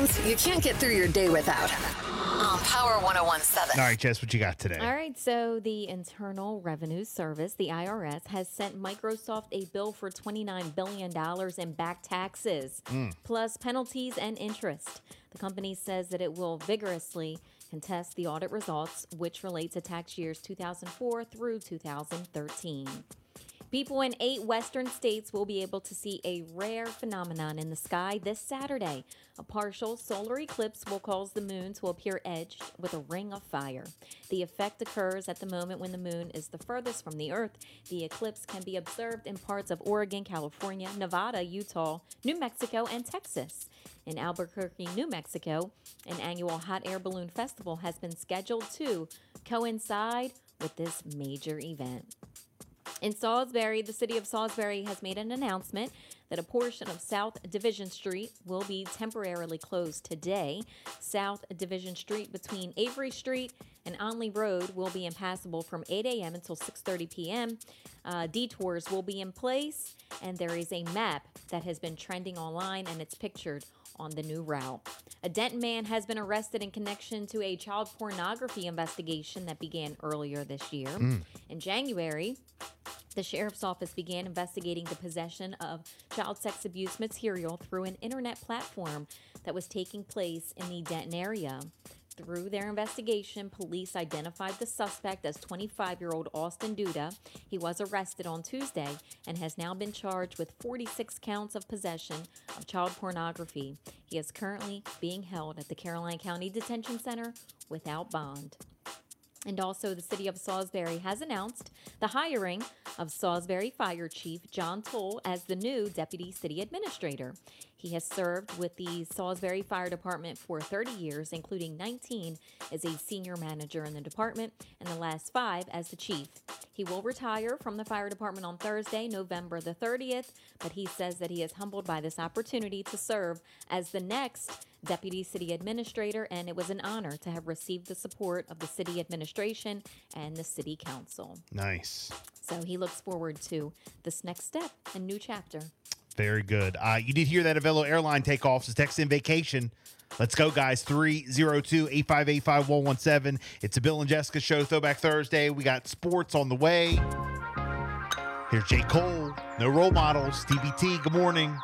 Headlines, headlines you can't get through your day without. On Power 1017. All right, Jess, what you got today? All right, so the Internal Revenue Service, the IRS, has sent Microsoft a bill for $29 billion in back taxes, hmm. plus penalties and interest. The company says that it will vigorously contest the audit results, which relate to tax years 2004 through 2013. People in eight western states will be able to see a rare phenomenon in the sky this Saturday. A partial solar eclipse will cause the moon to appear edged with a ring of fire. The effect occurs at the moment when the moon is the furthest from the Earth. The eclipse can be observed in parts of Oregon, California, Nevada, Utah, New Mexico, and Texas. In Albuquerque, New Mexico, an annual hot air balloon festival has been scheduled to coincide with this major event. In Salisbury, the city of Salisbury has made an announcement that a portion of South Division Street will be temporarily closed today. South Division Street between Avery Street and Onley Road will be impassable from 8 a.m. until 6:30 p.m. Uh, detours will be in place, and there is a map that has been trending online, and it's pictured on the new route. A Denton man has been arrested in connection to a child pornography investigation that began earlier this year. In January, the sheriff's office began investigating the possession of child sex abuse material through an internet platform that was taking place in the Denton area. Through their investigation, police identified the suspect as 25 year old Austin Duda. He was arrested on Tuesday and has now been charged with 46 counts of possession of child pornography. He is currently being held at the Caroline County Detention Center without bond. And also, the city of Salisbury has announced the hiring of Salisbury Fire Chief John Tull as the new deputy city administrator. He has served with the Salisbury Fire Department for 30 years, including 19 as a senior manager in the department and the last five as the chief. He will retire from the fire department on Thursday, November the 30th, but he says that he is humbled by this opportunity to serve as the next deputy city administrator, and it was an honor to have received the support of the city administration and the city council. Nice. So he looks forward to this next step and new chapter. Very good. Uh, you did hear that Avelo airline takeoffs is text in vacation. Let's go, guys. 302 858 5117. It's a Bill and Jessica show, Throwback Thursday. We got sports on the way. Here's J. Cole. No role models. TBT. Good morning.